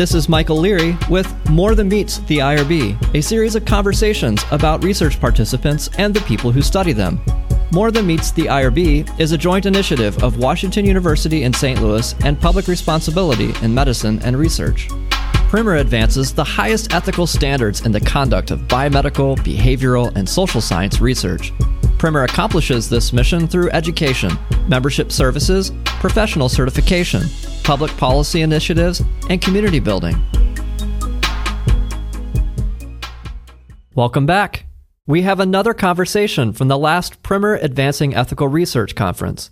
This is Michael Leary with More Than Meets the IRB, a series of conversations about research participants and the people who study them. More Than Meets the IRB is a joint initiative of Washington University in St. Louis and Public Responsibility in Medicine and Research. PRIM&R advances the highest ethical standards in the conduct of biomedical, behavioral, and social science research. PRIM&R accomplishes this mission through education, membership services, professional certification, public policy initiatives, and community building. Welcome back. We have another conversation from the last PRIM&R Advancing Ethical Research Conference.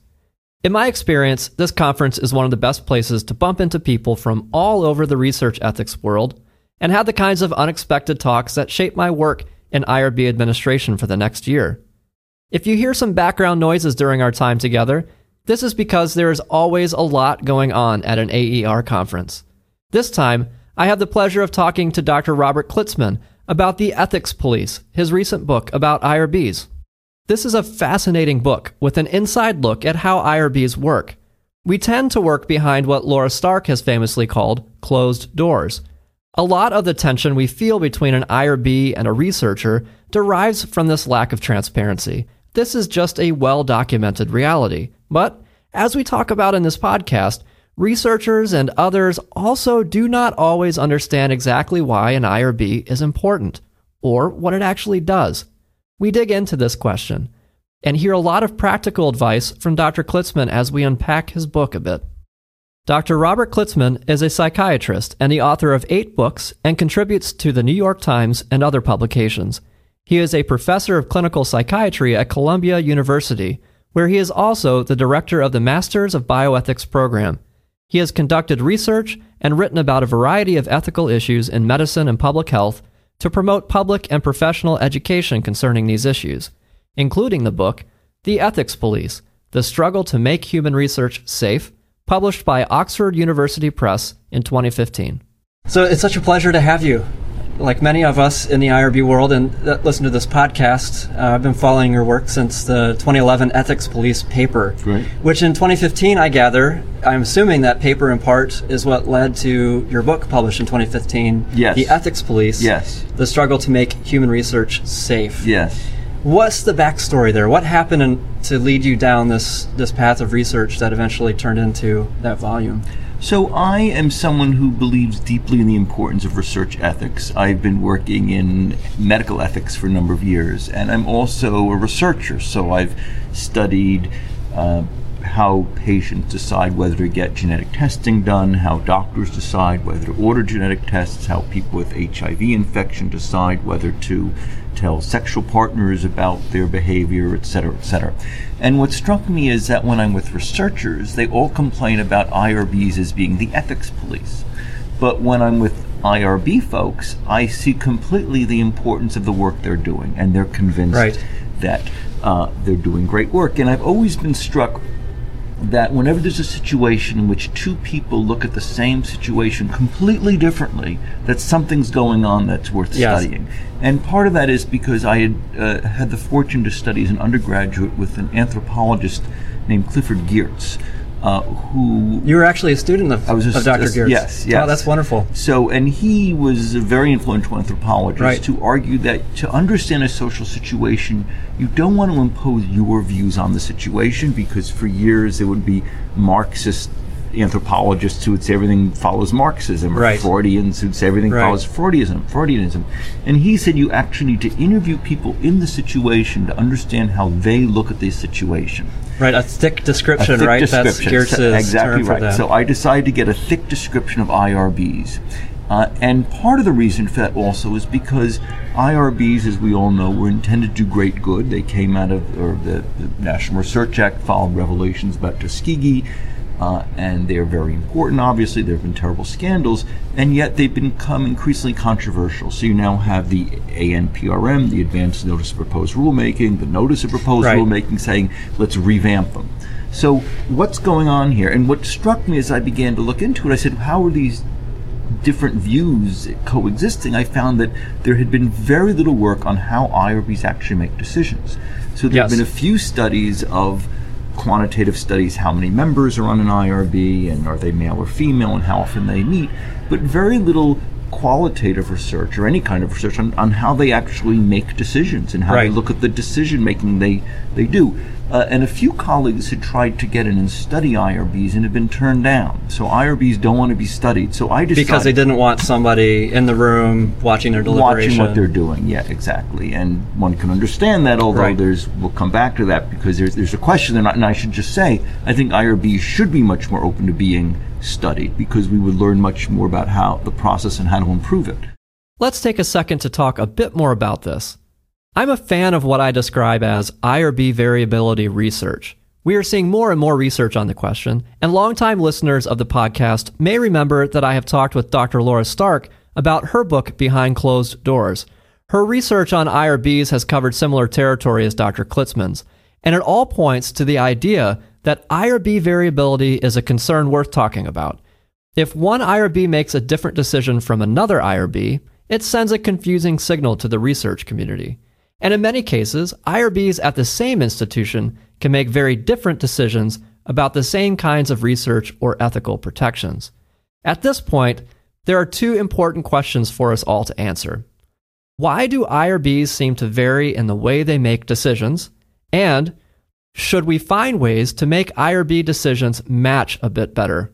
In my experience, this conference is one of the best places to bump into people from all over the research ethics world and have the kinds of unexpected talks that shape my work in IRB administration for the next year. If you hear some background noises during our time together, this is because there is always a lot going on at an AER conference. This time, I have the pleasure of talking to Dr. Robert Klitzman about the Ethics Police, his recent book about IRBs. This is a fascinating book with an inside look at how IRBs work. We tend to work behind what Laura Stark has famously called closed doors. A lot of the tension we feel between an IRB and a researcher derives from this lack of transparency. This is just a well documented reality. But as we talk about in this podcast, researchers and others also do not always understand exactly why an IRB is important or what it actually does. We dig into this question and hear a lot of practical advice from Dr. Klitzman as we unpack his book a bit. Dr. Robert Klitzman is a psychiatrist and the author of eight books and contributes to the New York Times and other publications. He is a professor of clinical psychiatry at Columbia University, where he is also the director of the Masters of Bioethics program. He has conducted research and written about a variety of ethical issues in medicine and public health to promote public and professional education concerning these issues, including the book, The Ethics Police The Struggle to Make Human Research Safe, published by Oxford University Press in 2015. So it's such a pleasure to have you. Like many of us in the IRB world and that listen to this podcast, uh, I've been following your work since the 2011 Ethics Police paper, Great. which in 2015, I gather, I'm assuming that paper in part is what led to your book published in 2015, Yes. The Ethics Police, Yes. The Struggle to Make Human Research Safe. Yes. What's the backstory there? What happened in, to lead you down this, this path of research that eventually turned into that volume? So I am someone who believes deeply in the importance of research ethics. I've been working in medical ethics for a number of years, and I'm also a researcher. So I've studied uh, how patients decide whether to get genetic testing done, how doctors decide whether to order genetic tests, how people with HIV infection decide whether to tell sexual partners about their behavior, et cetera, et cetera. And what struck me is that when I'm with researchers, they all complain about IRBs as being the ethics police. But when I'm with IRB folks, I see completely the importance of the work they're doing, and they're convinced Right. that uh, they're doing great work. And I've always been struck that whenever there's a situation in which two people look at the same situation completely differently, that something's going on that's worth Yes. studying. And part of that is because I had uh, had the fortune to study as an undergraduate with an anthropologist named Clifford Geertz, uh, who You were actually a student of, I was a of Dr. Geertz. yes, yes. Oh, that's wonderful. so, and he was a very influential anthropologist Right. who argued that to understand a social situation, you don't want to impose your views on the situation because for years there would be Marxist anthropologists who would say everything follows Marxism, or Right. Freudians who'd say everything Right. follows Freudianism, Freudianism. And he said you actually need to interview people in the situation to understand how they look at the situation Right, a thick description, a thick right? description. That's So- Geertz's exactly term for right. that. So I decided to get a thick description of IRBs. Uh, and part of the reason for that also is because IRBs, as we all know, were intended to do great good. They came out of or the, the National Research Act followed revelations about Tuskegee, uh, and they're very important. Obviously, there have been terrible scandals, and yet they've become increasingly controversial. So you now have the ANPRM, the Advanced Notice of Proposed Rulemaking, the Notice of Proposed Right. Rulemaking, saying let's revamp them. So what's going on here? And what struck me as I began to look into it, I said, how are these different views coexisting? I found that there had been very little work on how IRBs actually make decisions. So there Yes. have been a few studies of quantitative studies, how many members are on an IRB, and are they male or female, and how often they meet, but very little qualitative research or any kind of research on, on how they actually make decisions and how Right. they look at the decision making they, they do. Uh, and a few colleagues had tried to get in and study IRBs and had been turned down. So IRBs don't want to be studied. So I decided Because they didn't want somebody in the room watching their deliberation. watching what they're doing. Yeah, exactly. And one can understand that, although Right. there's we'll come back to that because there's there's a question, and I, and I should just say I think IRBs should be much more open to being studied because we would learn much more about how the process and how to improve it. Let's take a second to talk a bit more about this. I'm a fan of what I describe as IRB variability research. We are seeing more and more research on the question, and longtime listeners of the podcast may remember that I have talked with Dr. Laura Stark about her book Behind Closed Doors. Her research on IRBs has covered similar territory as Dr. Klitzman's, and it all points to the idea that IRB variability is a concern worth talking about. If one IRB makes a different decision from another IRB, it sends a confusing signal to the research community. And in many cases, IRBs at the same institution can make very different decisions about the same kinds of research or ethical protections. At this point, there are two important questions for us all to answer. Why do IRBs seem to vary in the way they make decisions? And should we find ways to make IRB decisions match a bit better?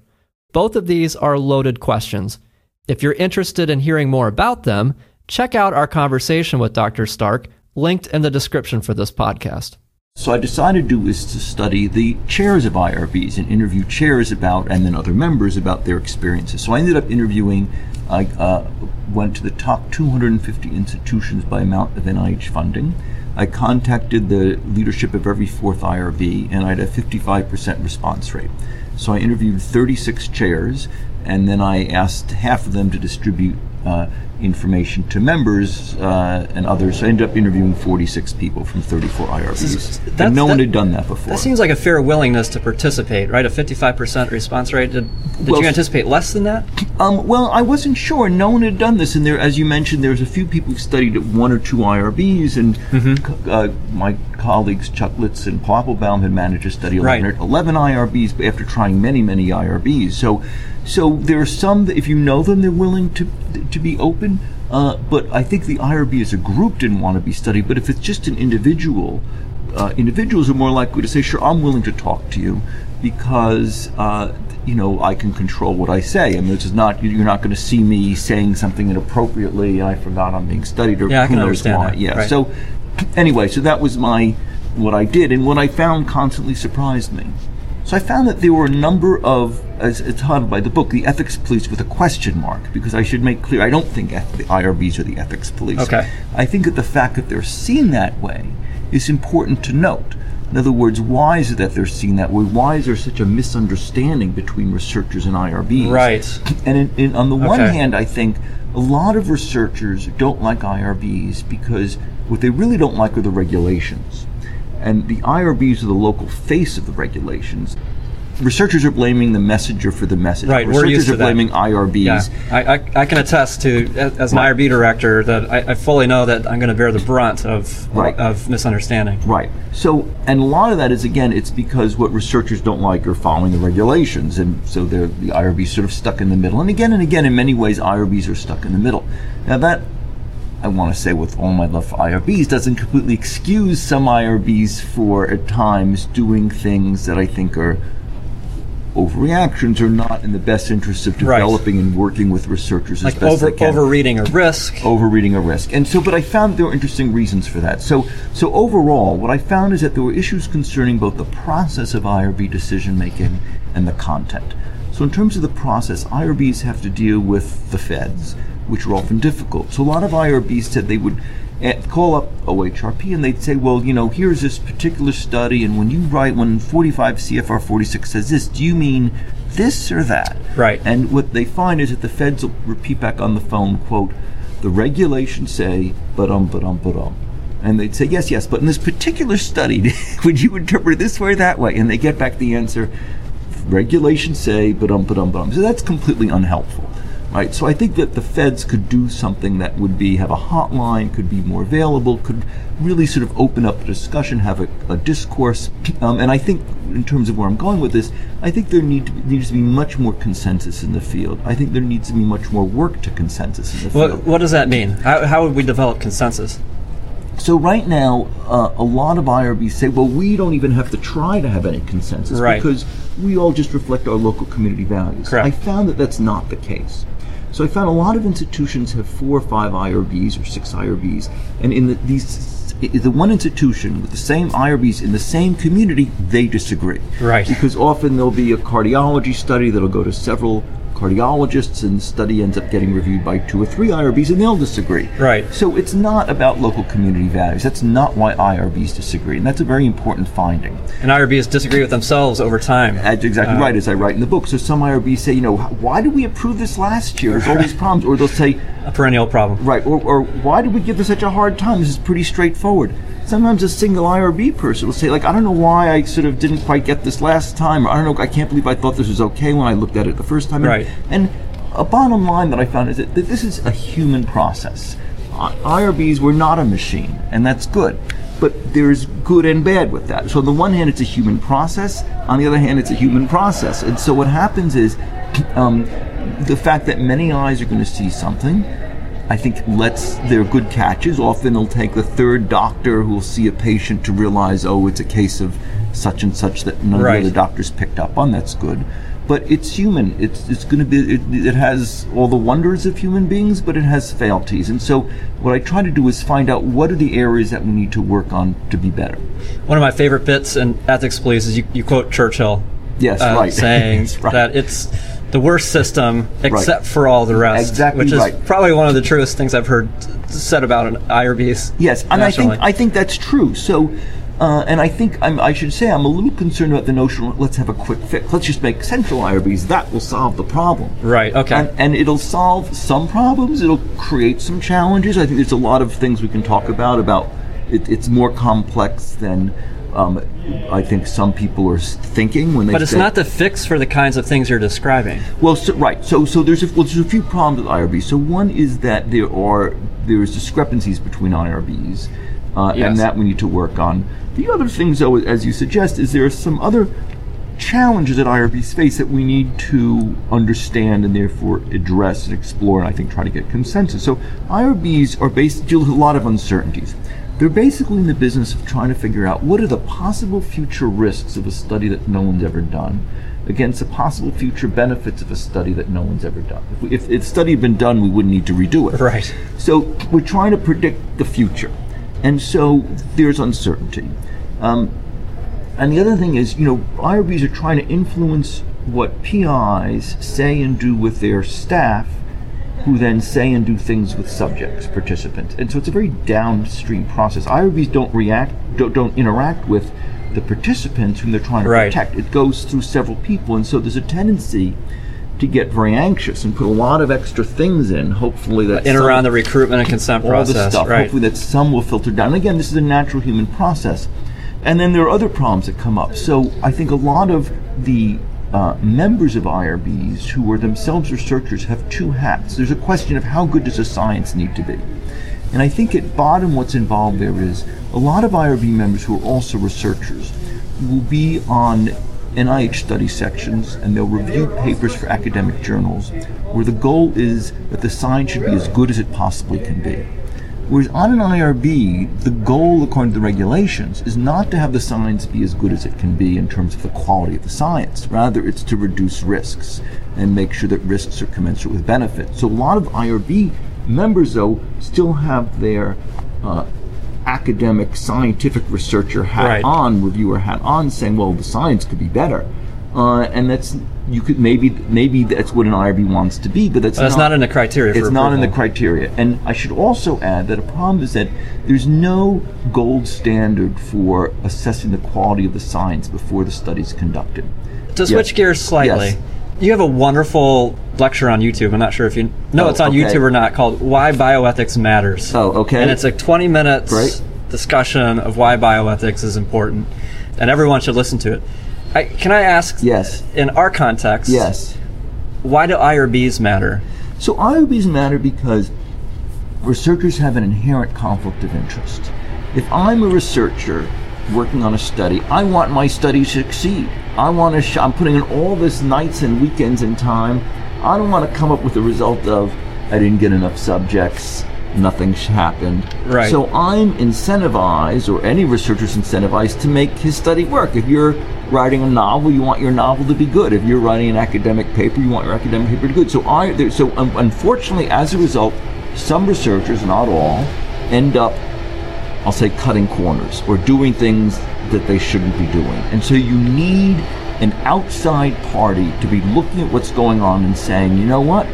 Both of these are loaded questions. If you're interested in hearing more about them, check out our conversation with Dr. Stark, linked in the description for this podcast. So I decided to do is to study the chairs of IRBs and interview chairs about, and then other members about their experiences. So I ended up interviewing. I uh, went to the top 250 institutions by amount of NIH funding. I contacted the leadership of every fourth IRB, and I had a 55% response rate. So I interviewed 36 chairs, and then I asked half of them to distribute uh, information to members uh, and others. So I ended up interviewing 46 people from 34 IRBs. That's- and no one had done that before. That seems like a fair willingness to participate, right? A 55% response rate. Did, did Well, you anticipate less than that? Um, well, I wasn't sure. No one had done this, and there, as you mentioned, there's a few people who studied at one or two IRBs, and Mm-hmm. uh, my colleagues Chuck Lidz and Paul Appelbaum had managed to study 11, Right. 11 IRBs after trying many, many IRBs. So, so there are some that if you know them, they're willing to to be open. Uh, but I think the IRB as a group didn't want to be studied. But if it's just an individual, uh, individuals are more likely to say, "Sure, I'm willing to talk to you," because uh, you know I can control what I say. I mean, this is not you're not going to see me saying something inappropriately. I forgot I'm being studied, or Yeah, I who can knows understand why. that. Yeah. Right. So anyway, so that was my what I did, and what I found constantly surprised me. So I found that there were a number of, as it's titled by the book, the ethics police with a question mark, because I should make clear I don't think the IRBs are the ethics police. Okay. I think that the fact that they're seen that way is important to note. In other words, why is it that they're seen that way? Why is there such a misunderstanding between researchers and IRBs? Right. And in, in, on the one Okay. hand, I think a lot of researchers don't like IRBs because what they really don't like are the regulations. And the IRBs are the local face of the regulations. Researchers are blaming the messenger for the message. Right, we're Researchers used to are that. blaming IRBs. Yeah, I, I, I can attest to, as an Right. IRB director, that I, I fully know that I'm going to bear the brunt of Right. of misunderstanding. Right. So, and a lot of that is again, it's because what researchers don't like are following the regulations, and so they're the IRB's sort of stuck in the middle. And again and again, in many ways, IRBs are stuck in the middle. Now that I want to say with all my love for IRBs doesn't completely excuse some IRBs for at times doing things that I think are overreactions or not in the best interest of Right. developing and working with researchers as Like best over they can overreading a risk. overreading a risk. And so, but I found there were interesting reasons for that. So, so overall, what I found is that there were issues concerning both the process of IRB decision making and the content. So, in terms of the process, IRBs have to deal with the feds, which are often difficult. So, a lot of IRBs said they would eh, call up OHRP and they'd say, well, you know, here's this particular study, and when you write, when 45 CFR 46 says this, do you mean this or that? Right. And what they find is that the feds will repeat back on the phone, quote, the regulations say, but um, but um, but um. And they'd say, yes, yes, but in this particular study, would you interpret it this way or that way? And they get back the answer, regulations say, but um, but um, but um. So that's completely unhelpful. Right? So I think that the feds could do something that would be have a hotline, could be more available, could really sort of open up a discussion, have a, a discourse. Um, and I think, in terms of where I'm going with this, I think there need to be, needs to be much more consensus in the field. I think there needs to be much more work to consensus in the field. What, what does that mean? How, how would we develop consensus? So right now, uh, a lot of IRBs say, well, we don't even have to try to have any consensus Right. because we all just reflect our local community values. Correct. I found that that's not the case. So I found a lot of institutions have four or five IRBs or six IRBs, and in the, these, the one institution with the same IRBs in the same community, they disagree. Right. Because often there'll be a cardiology study that'll go to several cardiologists, and the study ends up getting reviewed by two or three IRBs, and they'll disagree. Right. So it's not about local community values. That's not why IRBs disagree, and that's a very important finding. And IRBs disagree with themselves over time. That's exactly uh, right, as I write in the book. So some IRBs say, you know, why did we approve this last year? There's all these problems. Or they'll say, A perennial problem. right, or, or why did we give this such a hard time? This is pretty straightforward. Sometimes a single IRB person will say, like, I don't know why I sort of didn't quite get this last time, or I don't know, I can't believe I thought this was okay when I looked at it the first time. And- Right. And a bottom line that I found is that, that this is a human process. IRBs were not a machine, and that's good. But there's good and bad with that. So on the one hand, it's a human process. On the other hand, it's a human process. And so what happens is um, the fact that many eyes are going to see something. I think lets they're good catches. Often it'll take the third doctor who will see a patient to realize, oh, it's a case of such and such that none Right. of the other doctors picked up on. That's good. But it's human. It's it's going to be. It, it has all the wonders of human beings, but it has frailties. And so, what I try to do is find out what are the areas that we need to work on to be better. One of my favorite bits in Ethics Police is you, you quote Churchill Yes, uh, right. saying right. that it's the worst system except for all the rest. Exactly Which is right. probably one of the truest things I've heard said about an IRBs. Yes, and I think. I think that's true. So, uh, and I think I'm, I should say I'm a little concerned about the notion. of, Let's have a quick fix. Let's just make central IRBs. That will solve the problem. Right, okay. And, and it'll solve some problems. It'll create some challenges. I think there's a lot of things we can talk about. About it, it's more complex than um, I think some people are thinking when they. but it's say- not the fix for the kinds of things you're describing. well, so, right. So, so there's a, well, there's a few problems with IRBs. So one is that there are there's discrepancies between IRBs, uh, Yes. and that we need to work on. The other things, though, as you suggest, is there are some other challenges that IRBs face that we need to understand and therefore address and explore, and I think try to get consensus. So IRBs are based deal with a lot of uncertainties. They're basically in the business of trying to figure out what are the possible future risks of a study that no one's ever done against the possible future benefits of a study that no one's ever done. If, we, if, if the study had been done, we wouldn't need to redo it. Right. So we're trying to predict the future, and so there's uncertainty. Um, and the other thing is, you know, IRBs are trying to influence what PIs say and do with their staff, who then say and do things with subjects, participants. And so it's a very downstream process. IRBs don't react, don't, don't interact with the participants whom they're trying to Right. protect. It goes through several people, and so there's a tendency to get very anxious and put a lot of extra things in. Hopefully, that In some- around the recruitment and consent all process. this stuff. Right. Hopefully, that some will filter down. And again, this is a natural human process. And then there are other problems that come up. So I think a lot of the uh, members of IRBs who are themselves researchers have two hats. There's a question of how good does a science need to be? And I think at bottom what's involved there is a lot of IRB members who are also researchers will be on NIH study sections and they'll review papers for academic journals where the goal is that the science should be as good as it possibly can be. Whereas on an IRB, the goal, according to the regulations, is not to have the science be as good as it can be in terms of the quality of the science. Rather, it's to reduce risks and make sure that risks are commensurate with benefits. So a lot of IRB members, though, still have their uh, academic, scientific researcher hat Right. on, reviewer hat on, saying, "Well, the science could be better." Uh, and that's you could maybe maybe that's what an IRB wants to be, but that's But it's not in the criteria for It's not in the criteria. And I should also add that a problem is that there's no gold standard for assessing the quality of the science before the study is conducted. To switch gears slightly, Yes. you have a wonderful lecture on YouTube. I'm not sure if you know Oh, it's on okay. YouTube or not, called "Why Bioethics Matters." Oh, okay. And it's a 20 minutes Great. discussion of why bioethics is important, and everyone should listen to it. I, can I ask? Yes. In our context, Yes. Why do IRBs matter? So IRBs matter because researchers have an inherent conflict of interest. If I'm a researcher working on a study, I want my study to succeed. I want to. Sh- I'm putting in all this nights and weekends and time. I don't want to come up with the result of I didn't get enough subjects, nothing happened. Right. So I'm incentivized, or any researcher's incentivized, to make his study work. If you're writing a novel, you want your novel to be good. If you're writing an academic paper, you want your academic paper to be good. So I, there, so um, unfortunately, as a result, some researchers, not all, end up, I'll say, cutting corners or doing things that they shouldn't be doing. And so you need an outside party to be looking at what's going on and saying, you know what?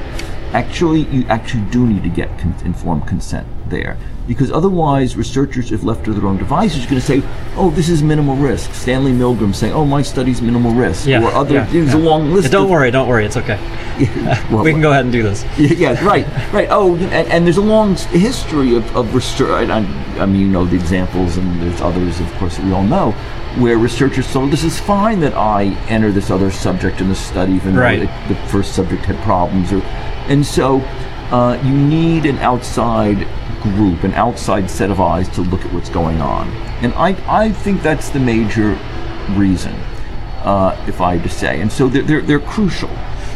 Actually, you actually do need to get con- informed consent there. Because otherwise, researchers, if left to their own devices, are going to say, oh, this is minimal risk. Stanley Milgram saying, oh, my study's minimal risk. Yeah, or other, yeah, there's yeah. a long list Don't of worry, don't worry, it's okay. Well, we can go ahead and do this. yeah, right, right. Oh, and, and there's a long history of, of research. I, I mean, you know the examples, and there's others, of course, that we all know, where researchers thought this is fine that I enter this other subject in the study, even Right. though the, the first subject had problems. Or, and so uh, you need an outside group, an outside set of eyes to look at what's going on. And I, I think that's the major reason, uh, if I had to say. And so they're, they're, they're crucial.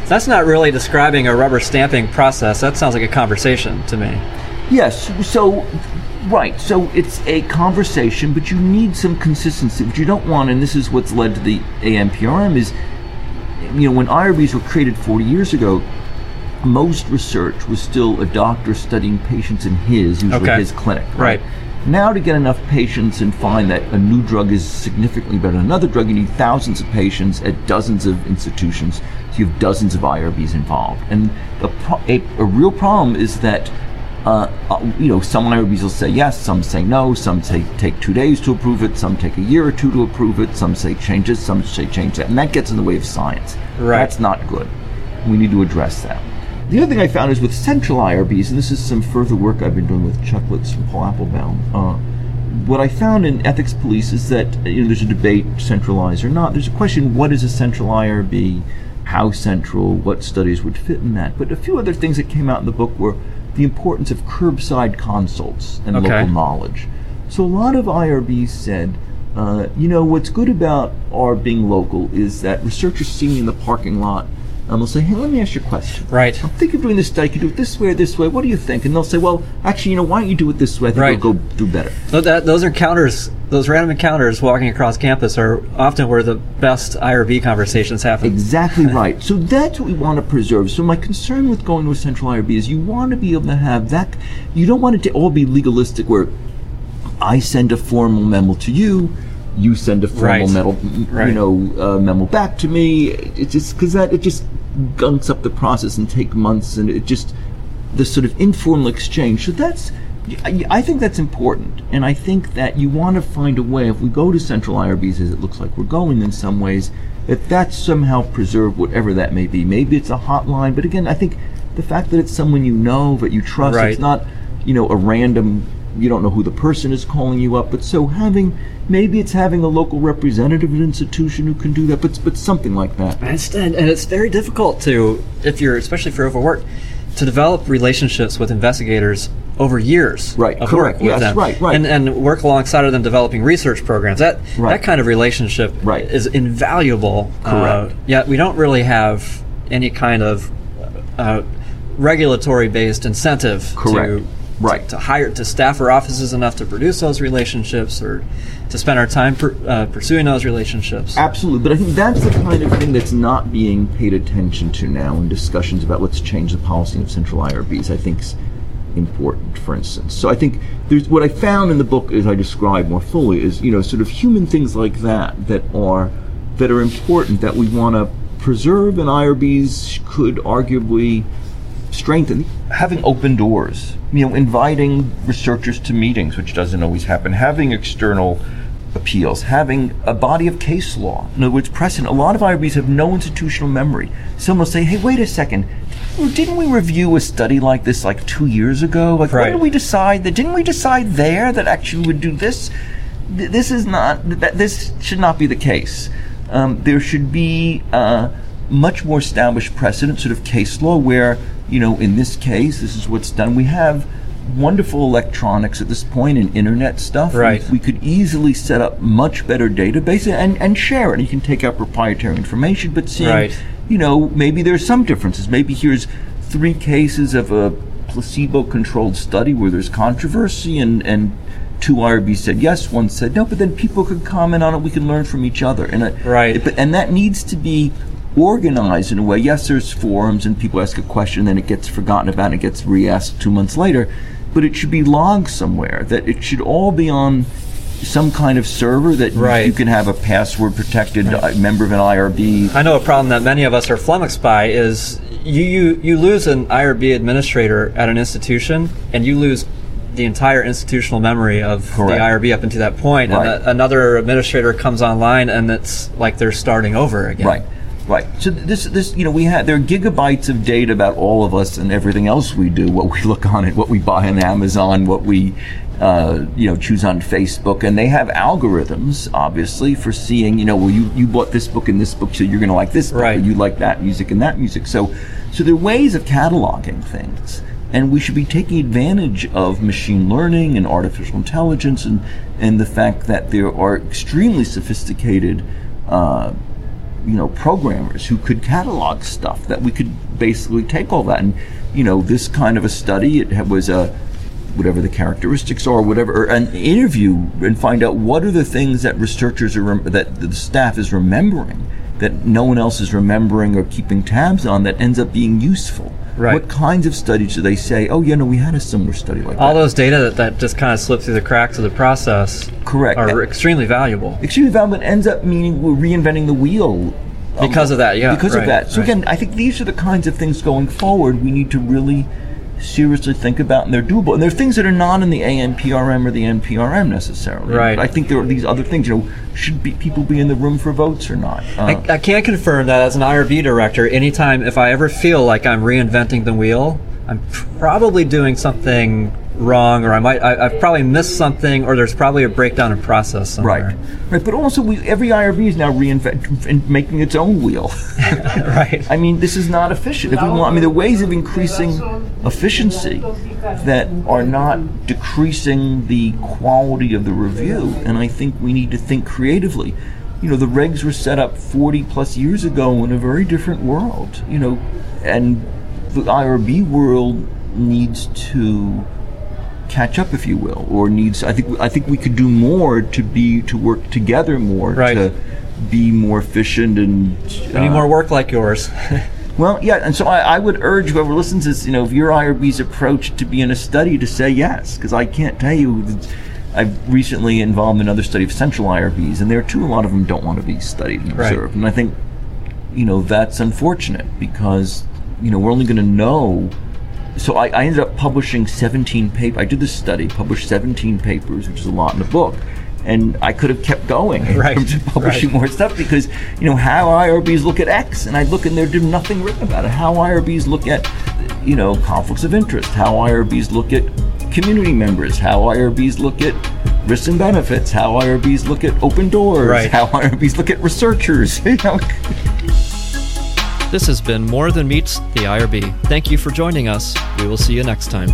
That's not really describing a rubber stamping process. That sounds like a conversation to me. Yes. So, right. So it's a conversation, but you need some consistency. What you don't want, and this is what's led to the ANPRM, is you know when IRBs were created 40 years ago, most research was still a doctor studying patients in his, usually Okay. his clinic. Right. Now, to get enough patients and find that a new drug is significantly better than another drug, you need thousands of patients at dozens of institutions. So you have dozens of IRBs involved. And a, pro- a, a real problem is that, uh, uh, you know, some IRBs will say yes, some say no, some say take two days to approve it, some take a year or two to approve it, some say change this, some say change that. And that gets in the way of science. Right. That's not good. We need to address that. The other thing I found is with central IRBs, and this is some further work I've been doing with Chuck Lidz and Paul Appelbaum. Uh, what I found in ethics police is that you know there's a debate centralized or not. There's a question: what is a central IRB? How central? What studies would fit in that? But a few other things that came out in the book were the importance of curbside consults and Okay. local knowledge. So a lot of IRBs said, uh, you know, what's good about our being local is that researchers see me in the parking lot and they'll say, hey, let me ask you a question. Right. I'm thinking of doing this study. You do it this way or this way? What do you think? And they'll say, well, actually, you know, why don't you do it this way? I think Right. it'll go do better. Tho- that- those encounters, those random encounters walking across campus are often where the best IRB conversations happen. Exactly right. So that's what we want to preserve. So my concern with going to a central IRB is you want to be able to have that. You don't want it to all be legalistic, where I send a formal memo to you, you send a formal Right. memo, m- Right. you know, uh, memo back to me. It just because that it just gunks up the process and take months, and it just this sort of informal exchange. So that's. I think that's important, and I think that you want to find a way. If we go to central IRBs, as it looks like we're going in some ways, that that's somehow preserved, whatever that may be. Maybe it's a hotline, but again, I think the fact that it's someone you know that you trust, Right. it's not, you know, a random. You don't know who the person is calling you up, but so having maybe it's having a local representative at institution who can do that, but but something like that. And it's, and and it's very difficult to, if you're, especially if you're overworked, to develop relationships with investigators over years Right, of correct, work with yes, them. right, right. And, and work alongside of them developing research programs. That Right. that kind of relationship Right. is invaluable. Correct. Uh, yet we don't really have any kind of uh, regulatory based incentive Correct. to Right. to hire to staff our offices enough to produce those relationships or to spend our time per, uh, pursuing those relationships. Absolutely, but I think that's the kind of thing that's not being paid attention to now in discussions about let's change the policy of central IRBs. I think is important, for instance. So I think there's what I found in the book, as I describe more fully, is you know sort of human things like that that are that are important that we want to preserve, and IRBs could arguably strengthen having open doors you know inviting researchers to meetings which doesn't always happen having external appeals having a body of case law in other words precedent. A lot of irbs have no institutional memory. Someone will say hey wait a second. Didn't we review a study like this like two years ago? Like Right. did we decide that didn't we decide there that actually we would do this? This is not that this should not be the case. Um, there should be uh, much more established precedent, sort of case law, where you know, in this case, this is what's done. We have wonderful electronics at this point and internet stuff. Right. We, could easily set up much better databases and, and share it. You can take out proprietary information, but seeing, Right. you know, maybe there's some differences. Maybe here's three cases of a placebo-controlled study where there's controversy and, and two IRBs said yes, one said no, but then people could comment on it. We can learn from each other. And, it- Right. But, and that needs to be organized in a way. Yes, there's forums and people ask a question, then it gets forgotten about and it gets re-asked two months later. But it should be logged somewhere. That it should all be on some kind of server that you- Right. you, can have a password protected uh, member of an IRB. I know a problem that many of us are flummoxed by is you, you, you lose an IRB administrator at an institution and you lose the entire institutional memory of Correct. the IRB up until that point, Right. and a, another administrator comes online and it's like they're starting over again. Right. Right. So this, this, you know, we have there are gigabytes of data about all of us and everything else we do. What we look on it, what we buy on Amazon, what we, uh, you know, choose on Facebook, and they have algorithms, obviously, for seeing, you know, well, you you bought this book and this book, so you're going to like this book, Right. you like that music and that music. So, so there are ways of cataloging things, and we should be taking advantage of machine learning and artificial intelligence, and and the fact that there are extremely sophisticated. Uh, you know programmers who could catalog stuff that we could basically take all that. And you know this kind of a study it was a whatever the characteristics are whatever or an interview and find out what are the things that researchers are that the staff is remembering that no one else is remembering or keeping tabs on that ends up being useful Right. what kinds of studies do they say oh yeah no we had a similar study like that. All that those data that, that just kind of slip through the cracks of the process correct are extremely valuable. extremely valuable but ends up meaning we're reinventing the wheel um, Because of that, yeah, Because right, of that. So right. again, I think these are the kinds of things going forward we need to really seriously think about, and they're doable. And they're things that are not in the ANPRM or the NPRM necessarily. Right. I think there are these other things. You know, should be, people be in the room for votes or not? Uh, I, I can confirm that as an IRB director, anytime if I ever feel like I'm reinventing the wheel, I'm probably doing something wrong, or I might I, I've probably missed something, or there's probably a breakdown in process somewhere. Right, right, but also we every IRB is now reinventing and making its own wheel. right. I mean, this is not efficient. If we want, I mean, there are ways of increasing efficiency that are not decreasing the quality of the review, and I think we need to think creatively. You know, the regs were set up 40 plus years ago in a very different world. You know, and the IRB world needs to catch up, if you will, or needs. I think I think we could do more to be to work together more Right. to be more efficient and We need uh, more work like yours. well, yeah, and so I, I would urge whoever listens to this, you know, if your IRB's approach to be in a study to say yes, because I can't tell you. I've recently involved in another study of central IRBs, and there too, a lot of them don't want to be studied and Right. observed. And I think, you know, that's unfortunate because, you know, we're only going to know. So I, I ended up publishing 17 papers. I did this study, published 17 papers, which is a lot in the book. And I could have kept going in Right, terms of publishing right. more stuff because, you know, how IRBs look at X, and I look in and there's nothing written about it. How IRBs look at, you know, conflicts of interest. How IRBs look at community members. How IRBs look at risks and benefits. How IRBs look at open doors. Right. How IRBs look at researchers. You know. This has been More Than Meets the IRB. Thank you for joining us. We will see you next time.